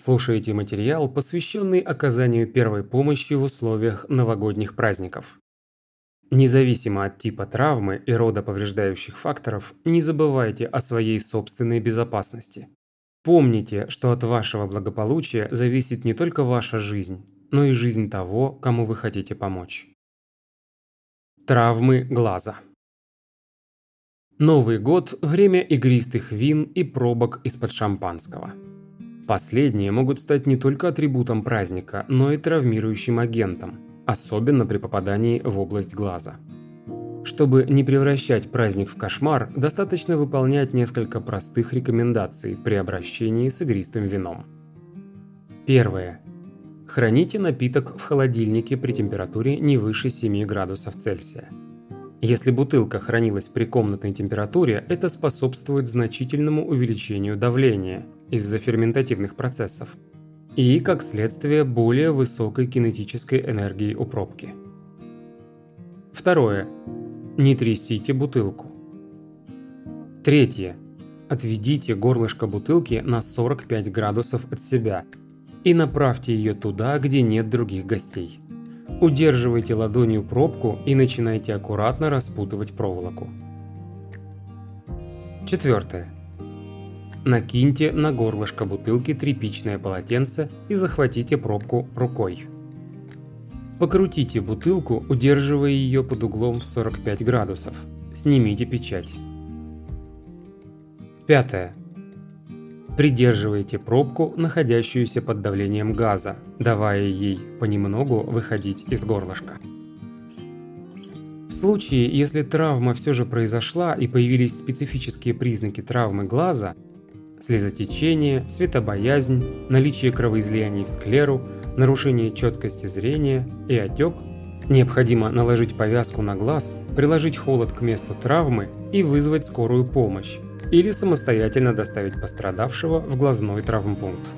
слушаете материал, посвященный оказанию первой помощи в условиях новогодних праздников. Независимо от типа травмы и рода повреждающих факторов, не забывайте о своей собственной безопасности. Помните, что от вашего благополучия зависит не только ваша жизнь, но и жизнь того, кому вы хотите помочь. Травмы глаза Новый год – время игристых вин и пробок из-под шампанского. Последние могут стать не только атрибутом праздника, но и травмирующим агентом, особенно при попадании в область глаза. Чтобы не превращать праздник в кошмар, достаточно выполнять несколько простых рекомендаций при обращении с игристым вином. Первое. Храните напиток в холодильнике при температуре не выше 7 градусов Цельсия. Если бутылка хранилась при комнатной температуре, это способствует значительному увеличению давления из-за ферментативных процессов и, как следствие, более высокой кинетической энергии у пробки. Второе. Не трясите бутылку. Третье. Отведите горлышко бутылки на 45 градусов от себя и направьте ее туда, где нет других гостей. Удерживайте ладонью пробку и начинайте аккуратно распутывать проволоку. Четвертое. Накиньте на горлышко бутылки тряпичное полотенце и захватите пробку рукой. Покрутите бутылку, удерживая ее под углом в 45 градусов. Снимите печать. Пятое. Придерживайте пробку, находящуюся под давлением газа, давая ей понемногу выходить из горлышка. В случае, если травма все же произошла и появились специфические признаки травмы глаза – слезотечение, светобоязнь, наличие кровоизлияний в склеру, нарушение четкости зрения и отек, необходимо наложить повязку на глаз, приложить холод к месту травмы и вызвать скорую помощь, или самостоятельно доставить пострадавшего в глазной травмпункт.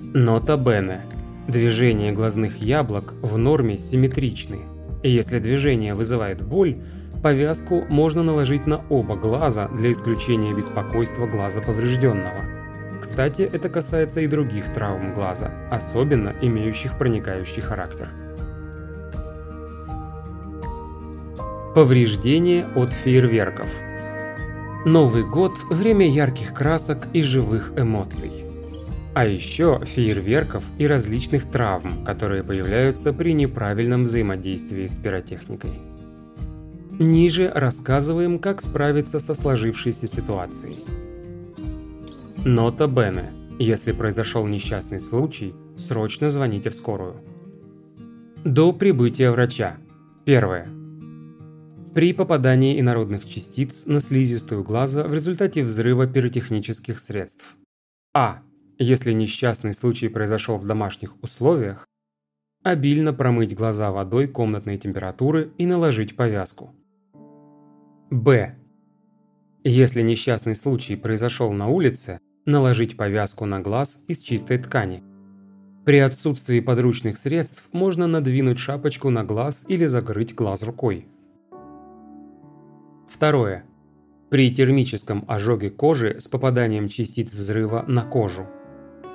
Нота Бене. Движения глазных яблок в норме симметричны. И если движение вызывает боль, повязку можно наложить на оба глаза для исключения беспокойства глаза поврежденного. Кстати, это касается и других травм глаза, особенно имеющих проникающий характер. Повреждение от фейерверков – Новый год – время ярких красок и живых эмоций. А еще фейерверков и различных травм, которые появляются при неправильном взаимодействии с пиротехникой. Ниже рассказываем, как справиться со сложившейся ситуацией. Нота Бене. Если произошел несчастный случай, срочно звоните в скорую. До прибытия врача. Первое при попадании инородных частиц на слизистую глаза в результате взрыва пиротехнических средств. А. Если несчастный случай произошел в домашних условиях, обильно промыть глаза водой комнатной температуры и наложить повязку. Б. Если несчастный случай произошел на улице, наложить повязку на глаз из чистой ткани. При отсутствии подручных средств можно надвинуть шапочку на глаз или закрыть глаз рукой. Второе. При термическом ожоге кожи с попаданием частиц взрыва на кожу.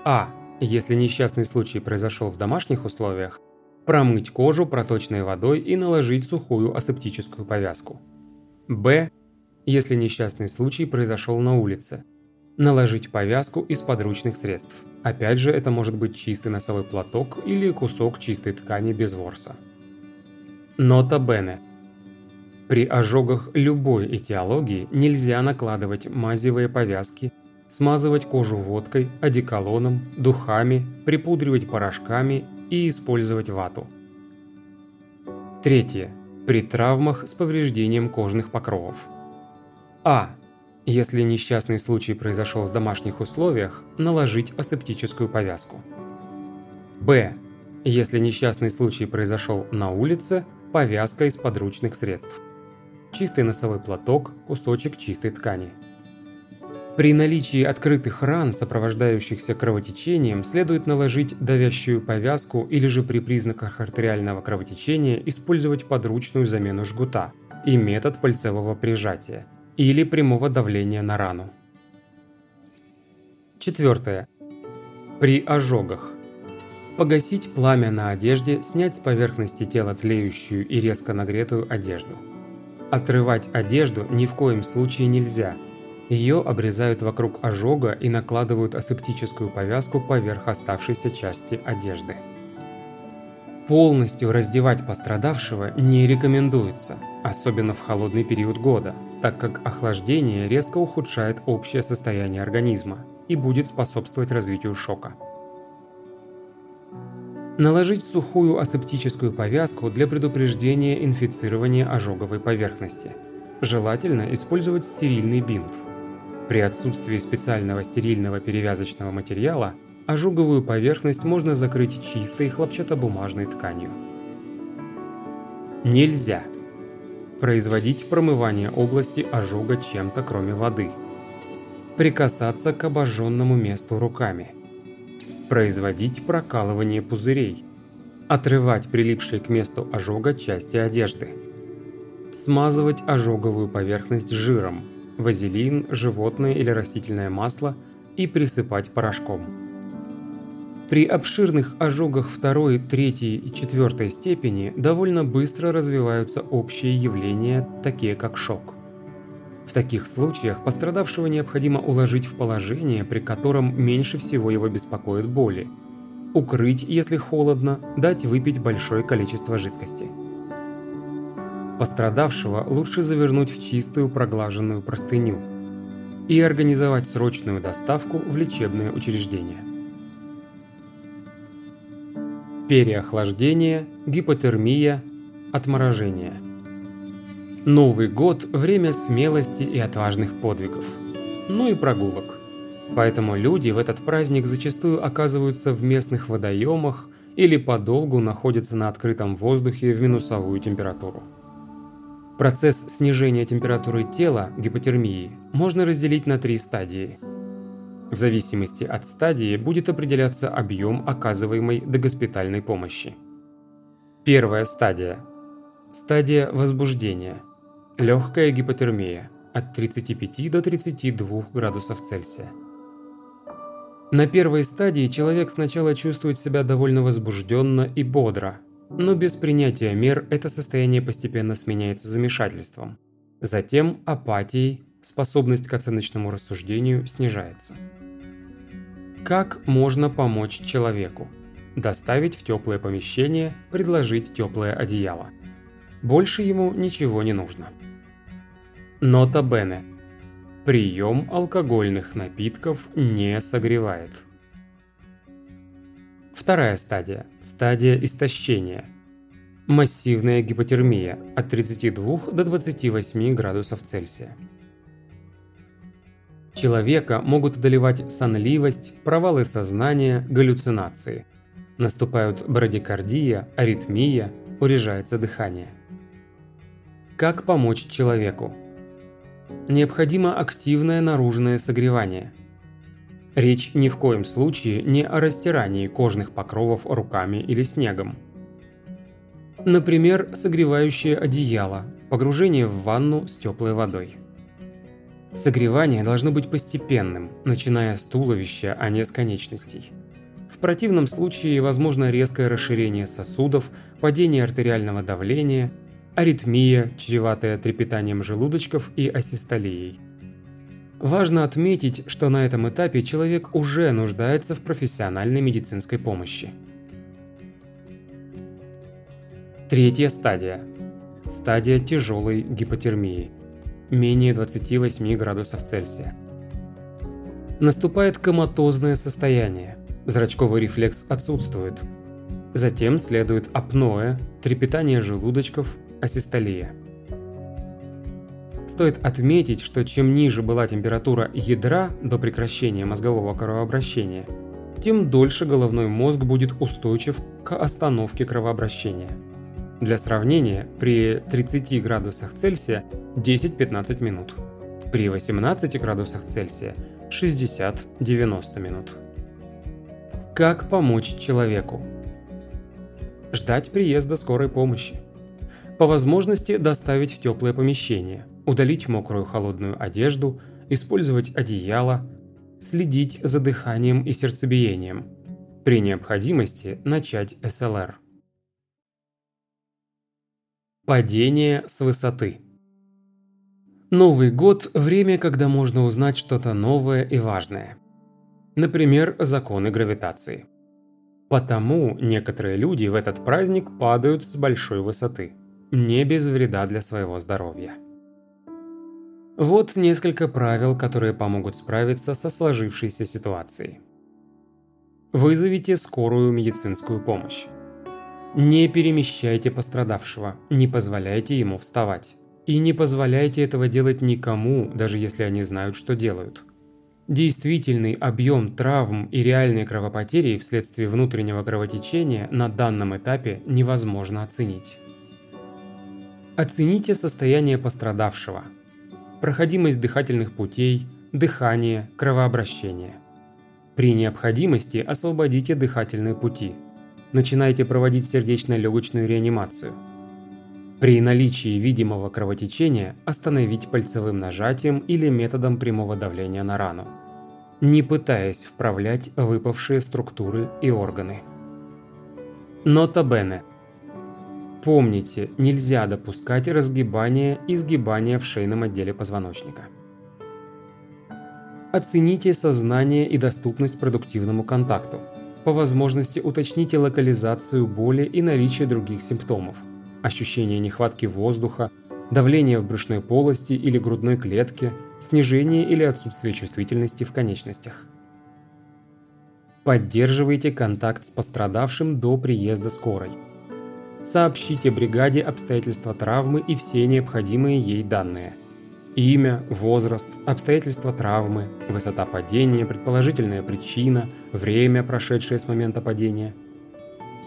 А. Если несчастный случай произошел в домашних условиях, промыть кожу проточной водой и наложить сухую асептическую повязку. Б. Если несчастный случай произошел на улице, наложить повязку из подручных средств. Опять же, это может быть чистый носовой платок или кусок чистой ткани без ворса. Нота Бене. При ожогах любой этиологии нельзя накладывать мазевые повязки, смазывать кожу водкой, одеколоном, духами, припудривать порошками и использовать вату. Третье. При травмах с повреждением кожных покровов. А. Если несчастный случай произошел в домашних условиях, наложить асептическую повязку. Б. Если несчастный случай произошел на улице, повязка из подручных средств чистый носовой платок, кусочек чистой ткани. При наличии открытых ран, сопровождающихся кровотечением, следует наложить давящую повязку или же при признаках артериального кровотечения использовать подручную замену жгута и метод пальцевого прижатия или прямого давления на рану. Четвертое. При ожогах. Погасить пламя на одежде, снять с поверхности тела тлеющую и резко нагретую одежду. Отрывать одежду ни в коем случае нельзя. Ее обрезают вокруг ожога и накладывают асептическую повязку поверх оставшейся части одежды. Полностью раздевать пострадавшего не рекомендуется, особенно в холодный период года, так как охлаждение резко ухудшает общее состояние организма и будет способствовать развитию шока. Наложить сухую асептическую повязку для предупреждения инфицирования ожоговой поверхности. Желательно использовать стерильный бинт. При отсутствии специального стерильного перевязочного материала ожоговую поверхность можно закрыть чистой хлопчатобумажной тканью. Нельзя производить промывание области ожога чем-то кроме воды. Прикасаться к обожженному месту руками. Производить прокалывание пузырей. Отрывать прилипшие к месту ожога части одежды. Смазывать ожоговую поверхность жиром, вазелин, животное или растительное масло и присыпать порошком. При обширных ожогах второй, третьей и четвертой степени довольно быстро развиваются общие явления, такие как шок. Таких случаях пострадавшего необходимо уложить в положение, при котором меньше всего его беспокоит боли. Укрыть, если холодно, дать выпить большое количество жидкости. Пострадавшего лучше завернуть в чистую проглаженную простыню и организовать срочную доставку в лечебное учреждение. Переохлаждение, гипотермия, отморожение – Новый год – время смелости и отважных подвигов. Ну и прогулок. Поэтому люди в этот праздник зачастую оказываются в местных водоемах или подолгу находятся на открытом воздухе в минусовую температуру. Процесс снижения температуры тела, гипотермии, можно разделить на три стадии. В зависимости от стадии будет определяться объем оказываемой догоспитальной помощи. Первая стадия. Стадия возбуждения – Легкая гипотермия от 35 до 32 градусов Цельсия. На первой стадии человек сначала чувствует себя довольно возбужденно и бодро, но без принятия мер это состояние постепенно сменяется замешательством. Затем апатией, способность к оценочному рассуждению снижается. Как можно помочь человеку? Доставить в теплое помещение, предложить теплое одеяло. Больше ему ничего не нужно. Нота Бене. Прием алкогольных напитков не согревает. Вторая стадия. Стадия истощения. Массивная гипотермия от 32 до 28 градусов Цельсия. Человека могут одолевать сонливость, провалы сознания, галлюцинации. Наступают брадикардия, аритмия, урежается дыхание. Как помочь человеку? Необходимо активное наружное согревание. Речь ни в коем случае не о растирании кожных покровов руками или снегом. Например, согревающее одеяло, погружение в ванну с теплой водой. Согревание должно быть постепенным, начиная с туловища, а не с конечностей. В противном случае возможно резкое расширение сосудов, падение артериального давления – аритмия, чреватая трепетанием желудочков и асистолией. Важно отметить, что на этом этапе человек уже нуждается в профессиональной медицинской помощи. Третья стадия. Стадия тяжелой гипотермии. Менее 28 градусов Цельсия. Наступает коматозное состояние. Зрачковый рефлекс отсутствует. Затем следует апноэ, трепетание желудочков, асистолия. Стоит отметить, что чем ниже была температура ядра до прекращения мозгового кровообращения, тем дольше головной мозг будет устойчив к остановке кровообращения. Для сравнения, при 30 градусах Цельсия 10-15 минут, при 18 градусах Цельсия 60-90 минут. Как помочь человеку? Ждать приезда скорой помощи. По возможности доставить в теплое помещение, удалить мокрую холодную одежду, использовать одеяло, Следить за дыханием и сердцебиением. При необходимости начать СЛР. Падение с высоты. Новый год – время, когда можно узнать что-то новое и важное. Например, законы гравитации. Потому некоторые люди в этот праздник падают с большой высоты, не без вреда для своего здоровья. Вот несколько правил, которые помогут справиться со сложившейся ситуацией. Вызовите скорую медицинскую помощь. Не перемещайте пострадавшего, не позволяйте ему вставать. И не позволяйте этого делать никому, даже если они знают, что делают. Действительный объем травм и реальной кровопотери вследствие внутреннего кровотечения на данном этапе невозможно оценить. Оцените состояние пострадавшего, проходимость дыхательных путей, дыхание, кровообращение. При необходимости освободите дыхательные пути. Начинайте проводить сердечно-легочную реанимацию. При наличии видимого кровотечения остановить пальцевым нажатием или методом прямого давления на рану, не пытаясь вправлять выпавшие структуры и органы. Нота Бене. Помните, нельзя допускать разгибания и сгибания в шейном отделе позвоночника. Оцените сознание и доступность продуктивному контакту. По возможности уточните локализацию боли и наличие других симптомов – ощущение нехватки воздуха, давление в брюшной полости или грудной клетке, снижение или отсутствие чувствительности в конечностях. Поддерживайте контакт с пострадавшим до приезда скорой. Сообщите бригаде обстоятельства травмы и все необходимые ей данные. Имя, возраст, обстоятельства травмы, высота падения, предположительная причина, время, прошедшее с момента падения –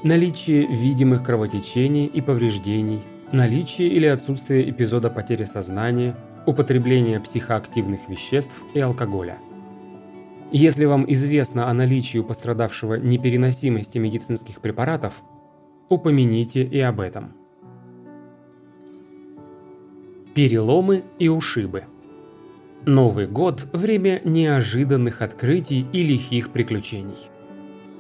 наличие видимых кровотечений и повреждений, наличие или отсутствие эпизода потери сознания, употребление психоактивных веществ и алкоголя. Если вам известно о наличии у пострадавшего непереносимости медицинских препаратов, упомяните и об этом. Переломы и ушибы Новый год – время неожиданных открытий и лихих приключений.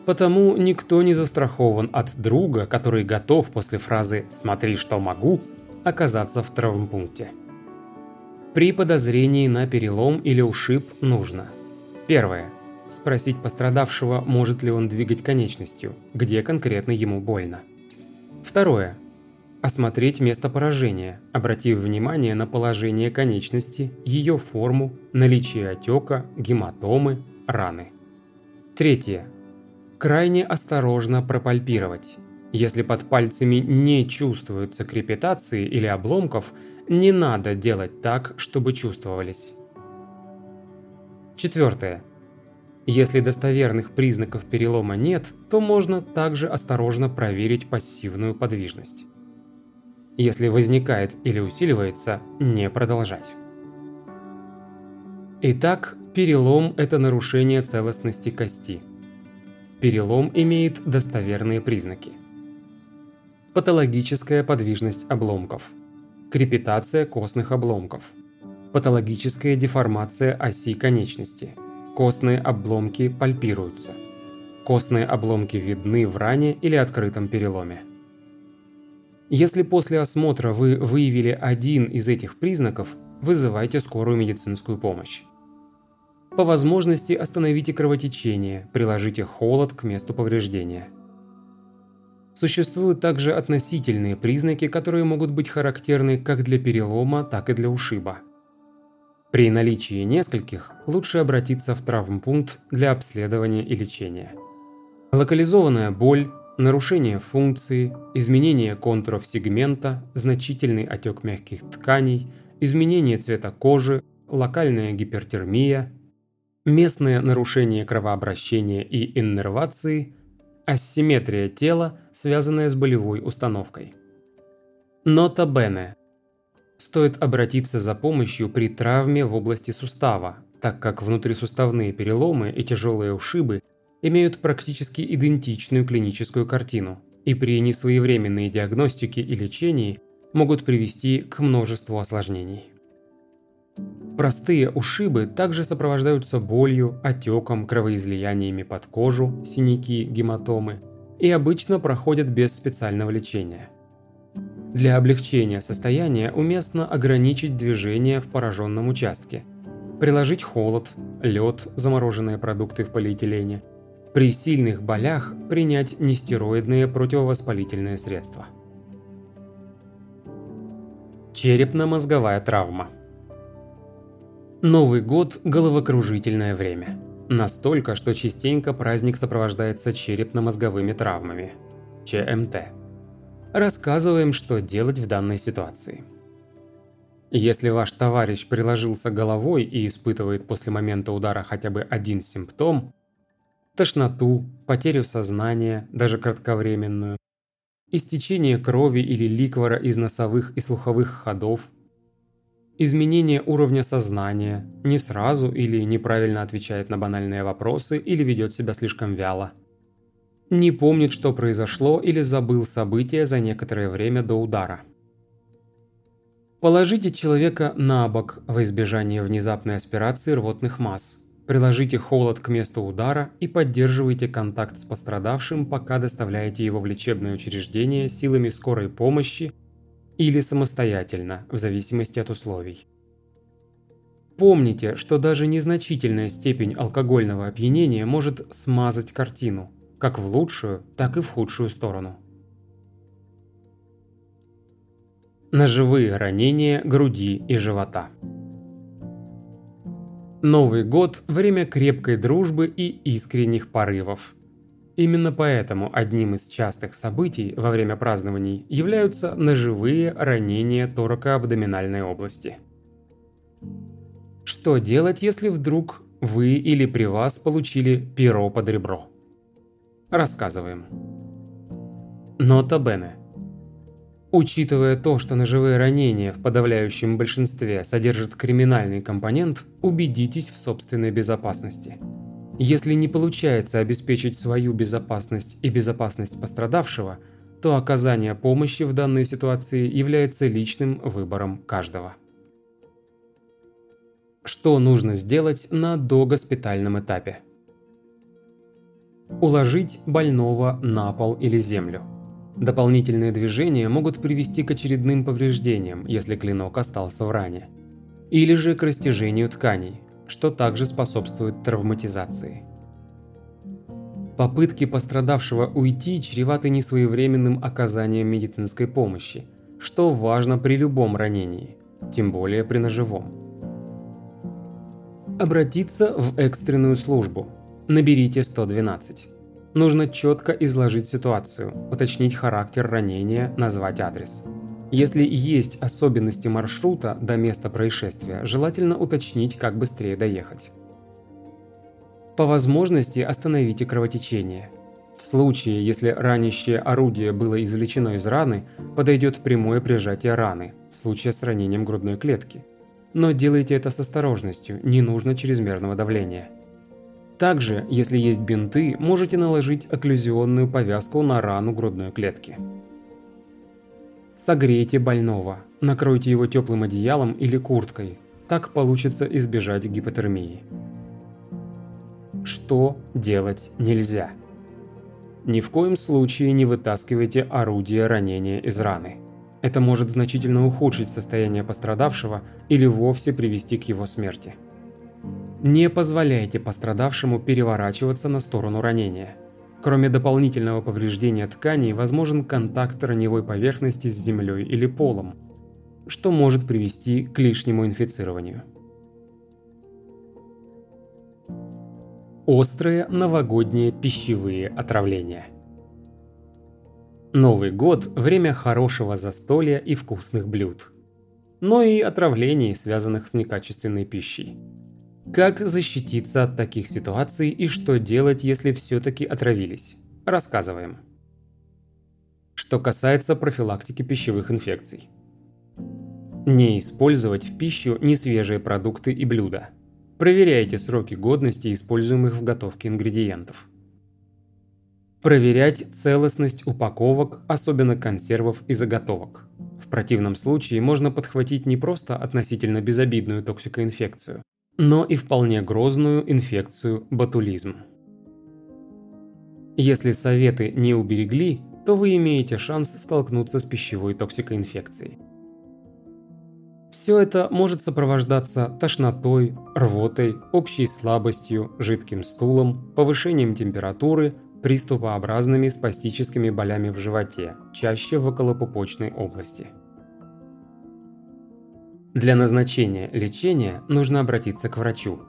Потому никто не застрахован от друга, который готов после фразы «смотри, что могу» оказаться в травмпункте. При подозрении на перелом или ушиб нужно Первое. Спросить пострадавшего, может ли он двигать конечностью, где конкретно ему больно. Второе. Осмотреть место поражения, обратив внимание на положение конечности, ее форму, наличие отека, гематомы, раны. Третье крайне осторожно пропальпировать. Если под пальцами не чувствуются крепитации или обломков, не надо делать так, чтобы чувствовались. Четвертое. Если достоверных признаков перелома нет, то можно также осторожно проверить пассивную подвижность. Если возникает или усиливается, не продолжать. Итак, перелом – это нарушение целостности кости – Перелом имеет достоверные признаки. Патологическая подвижность обломков. Крепитация костных обломков. Патологическая деформация оси конечности. Костные обломки пальпируются. Костные обломки видны в ране или открытом переломе. Если после осмотра вы выявили один из этих признаков, вызывайте скорую медицинскую помощь. По возможности остановите кровотечение, приложите холод к месту повреждения. Существуют также относительные признаки, которые могут быть характерны как для перелома, так и для ушиба. При наличии нескольких лучше обратиться в травмпункт для обследования и лечения. Локализованная боль, нарушение функции, изменение контуров сегмента, значительный отек мягких тканей, изменение цвета кожи, локальная гипертермия, местное нарушение кровообращения и иннервации, асимметрия тела, связанная с болевой установкой. Нота Бене. Стоит обратиться за помощью при травме в области сустава, так как внутрисуставные переломы и тяжелые ушибы имеют практически идентичную клиническую картину и при несвоевременной диагностике и лечении могут привести к множеству осложнений. Простые ушибы также сопровождаются болью, отеком, кровоизлияниями под кожу, синяки, гематомы и обычно проходят без специального лечения. Для облегчения состояния уместно ограничить движение в пораженном участке, приложить холод, лед, замороженные продукты в полиэтилене, при сильных болях принять нестероидные противовоспалительные средства. Черепно-мозговая травма – Новый год – головокружительное время. Настолько, что частенько праздник сопровождается черепно-мозговыми травмами – ЧМТ. Рассказываем, что делать в данной ситуации. Если ваш товарищ приложился головой и испытывает после момента удара хотя бы один симптом – тошноту, потерю сознания, даже кратковременную, истечение крови или ликвора из носовых и слуховых ходов – изменение уровня сознания, не сразу или неправильно отвечает на банальные вопросы или ведет себя слишком вяло. Не помнит, что произошло или забыл события за некоторое время до удара. Положите человека на бок во избежание внезапной аспирации рвотных масс. Приложите холод к месту удара и поддерживайте контакт с пострадавшим, пока доставляете его в лечебное учреждение силами скорой помощи или самостоятельно, в зависимости от условий. Помните, что даже незначительная степень алкогольного опьянения может смазать картину, как в лучшую, так и в худшую сторону. Ножевые ранения груди и живота. Новый год – время крепкой дружбы и искренних порывов – Именно поэтому одним из частых событий во время празднований являются ножевые ранения тороко-абдоминальной области. Что делать, если вдруг вы или при вас получили перо под ребро? Рассказываем. Нота Бене. Учитывая то, что ножевые ранения в подавляющем большинстве содержат криминальный компонент, убедитесь в собственной безопасности – если не получается обеспечить свою безопасность и безопасность пострадавшего, то оказание помощи в данной ситуации является личным выбором каждого. Что нужно сделать на догоспитальном этапе? Уложить больного на пол или землю. Дополнительные движения могут привести к очередным повреждениям, если клинок остался в ране. Или же к растяжению тканей, что также способствует травматизации. Попытки пострадавшего уйти чреваты несвоевременным оказанием медицинской помощи, что важно при любом ранении, тем более при ножевом. Обратиться в экстренную службу. Наберите 112. Нужно четко изложить ситуацию, уточнить характер ранения, назвать адрес. Если есть особенности маршрута до места происшествия, желательно уточнить, как быстрее доехать. По возможности остановите кровотечение. В случае, если ранящее орудие было извлечено из раны, подойдет прямое прижатие раны, в случае с ранением грудной клетки. Но делайте это с осторожностью, не нужно чрезмерного давления. Также, если есть бинты, можете наложить окклюзионную повязку на рану грудной клетки. Согрейте больного, накройте его теплым одеялом или курткой. Так получится избежать гипотермии. Что делать нельзя? Ни в коем случае не вытаскивайте орудие ранения из раны. Это может значительно ухудшить состояние пострадавшего или вовсе привести к его смерти. Не позволяйте пострадавшему переворачиваться на сторону ранения – Кроме дополнительного повреждения тканей, возможен контакт раневой поверхности с землей или полом, что может привести к лишнему инфицированию. Острые новогодние пищевые отравления Новый год – время хорошего застолья и вкусных блюд, но и отравлений, связанных с некачественной пищей. Как защититься от таких ситуаций и что делать, если все-таки отравились? Рассказываем. Что касается профилактики пищевых инфекций. Не использовать в пищу несвежие продукты и блюда. Проверяйте сроки годности используемых в готовке ингредиентов. Проверять целостность упаковок, особенно консервов и заготовок. В противном случае можно подхватить не просто относительно безобидную токсикоинфекцию, но и вполне грозную инфекцию ботулизм. Если советы не уберегли, то вы имеете шанс столкнуться с пищевой токсикоинфекцией. Все это может сопровождаться тошнотой, рвотой, общей слабостью, жидким стулом, повышением температуры, приступообразными спастическими болями в животе, чаще в околопупочной области. Для назначения лечения нужно обратиться к врачу.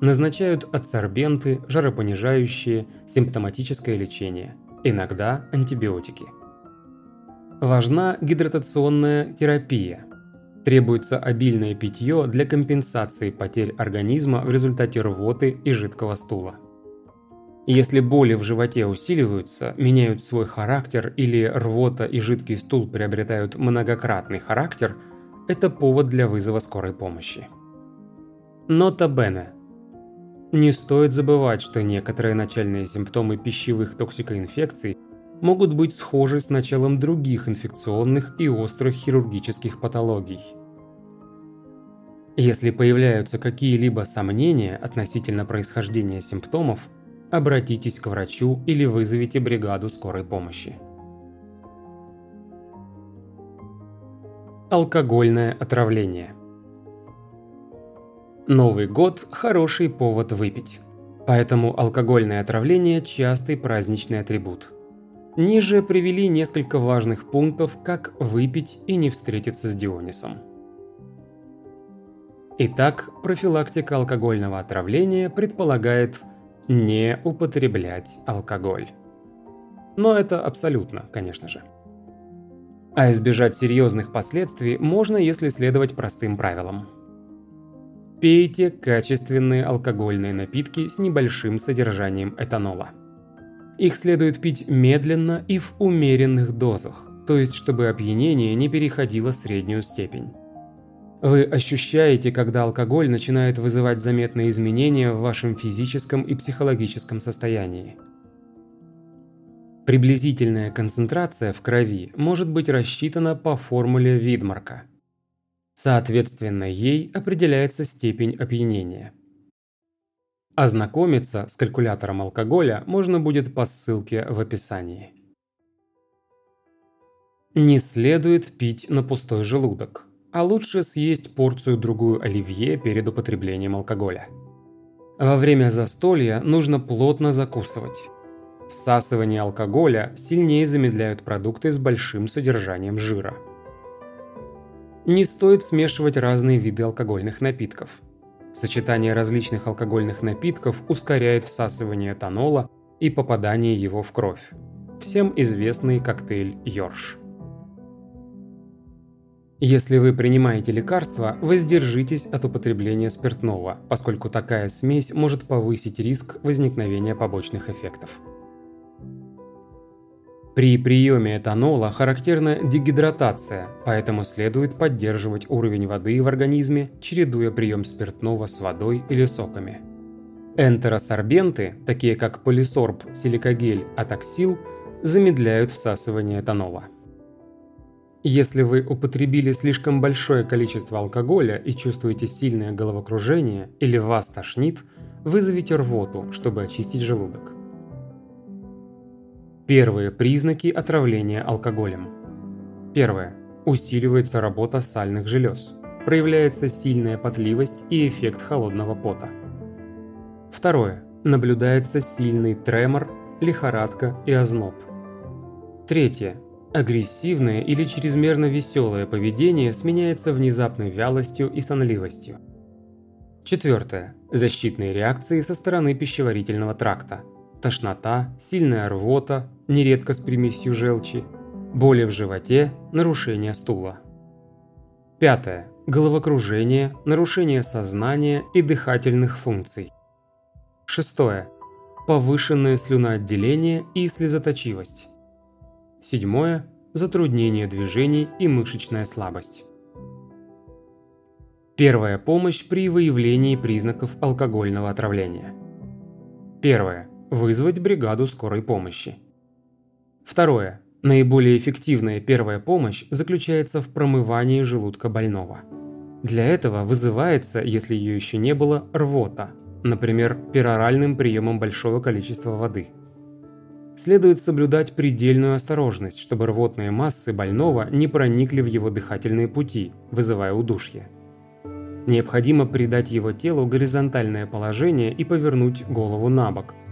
Назначают адсорбенты, жаропонижающие, симптоматическое лечение, иногда антибиотики. Важна гидратационная терапия. Требуется обильное питье для компенсации потерь организма в результате рвоты и жидкого стула. Если боли в животе усиливаются, меняют свой характер или рвота и жидкий стул приобретают многократный характер, это повод для вызова скорой помощи. Нота Бене. Не стоит забывать, что некоторые начальные симптомы пищевых токсикоинфекций могут быть схожи с началом других инфекционных и острых хирургических патологий. Если появляются какие-либо сомнения относительно происхождения симптомов, обратитесь к врачу или вызовите бригаду скорой помощи. Алкогольное отравление Новый год – хороший повод выпить. Поэтому алкогольное отравление – частый праздничный атрибут. Ниже привели несколько важных пунктов, как выпить и не встретиться с Дионисом. Итак, профилактика алкогольного отравления предполагает – не употреблять алкоголь. Но это абсолютно, конечно же. А избежать серьезных последствий можно, если следовать простым правилам. Пейте качественные алкогольные напитки с небольшим содержанием этанола. Их следует пить медленно и в умеренных дозах, то есть чтобы опьянение не переходило среднюю степень. Вы ощущаете, когда алкоголь начинает вызывать заметные изменения в вашем физическом и психологическом состоянии. Приблизительная концентрация в крови может быть рассчитана по формуле Видмарка. Соответственно, ей определяется степень опьянения. Ознакомиться с калькулятором алкоголя можно будет по ссылке в описании. Не следует пить на пустой желудок а лучше съесть порцию-другую оливье перед употреблением алкоголя. Во время застолья нужно плотно закусывать. Всасывание алкоголя сильнее замедляют продукты с большим содержанием жира. Не стоит смешивать разные виды алкогольных напитков. Сочетание различных алкогольных напитков ускоряет всасывание этанола и попадание его в кровь. Всем известный коктейль Йорш. Если вы принимаете лекарства, воздержитесь от употребления спиртного, поскольку такая смесь может повысить риск возникновения побочных эффектов. При приеме этанола характерна дегидратация, поэтому следует поддерживать уровень воды в организме, чередуя прием спиртного с водой или соками. Энтеросорбенты, такие как полисорб, силикогель, атоксил, замедляют всасывание этанола. Если вы употребили слишком большое количество алкоголя и чувствуете сильное головокружение или вас тошнит, вызовите рвоту, чтобы очистить желудок. Первые признаки отравления алкоголем. Первое. Усиливается работа сальных желез. Проявляется сильная потливость и эффект холодного пота. Второе. Наблюдается сильный тремор, лихорадка и озноб. Третье. Агрессивное или чрезмерно веселое поведение сменяется внезапной вялостью и сонливостью. Четвертое. Защитные реакции со стороны пищеварительного тракта. Тошнота, сильная рвота, нередко с примесью желчи, боли в животе, нарушение стула. Пятое. Головокружение, нарушение сознания и дыхательных функций. Шестое. Повышенное слюноотделение и слезоточивость. Седьмое – затруднение движений и мышечная слабость. Первая помощь при выявлении признаков алкогольного отравления. Первое. Вызвать бригаду скорой помощи. Второе. Наиболее эффективная первая помощь заключается в промывании желудка больного. Для этого вызывается, если ее еще не было, рвота, например, пероральным приемом большого количества воды. Следует соблюдать предельную осторожность, чтобы рвотные массы больного не проникли в его дыхательные пути, вызывая удушье. Необходимо придать его телу горизонтальное положение и повернуть голову на бок –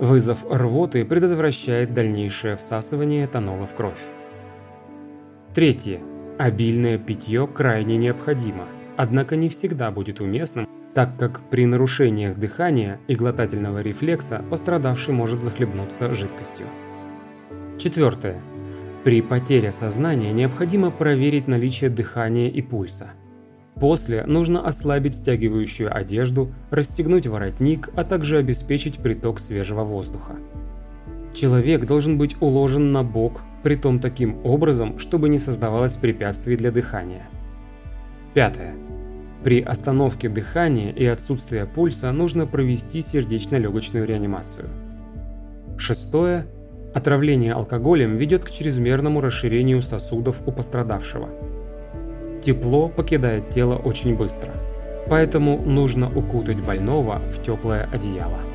Вызов рвоты предотвращает дальнейшее всасывание этанола в кровь. Третье. Обильное питье крайне необходимо, однако не всегда будет уместным, так как при нарушениях дыхания и глотательного рефлекса пострадавший может захлебнуться жидкостью. Четвертое. При потере сознания необходимо проверить наличие дыхания и пульса – После нужно ослабить стягивающую одежду, расстегнуть воротник, а также обеспечить приток свежего воздуха. Человек должен быть уложен на бок, притом таким образом, чтобы не создавалось препятствий для дыхания. Пятое. При остановке дыхания и отсутствии пульса нужно провести сердечно-легочную реанимацию. Шестое. Отравление алкоголем ведет к чрезмерному расширению сосудов у пострадавшего – Тепло покидает тело очень быстро, поэтому нужно укутать больного в теплое одеяло.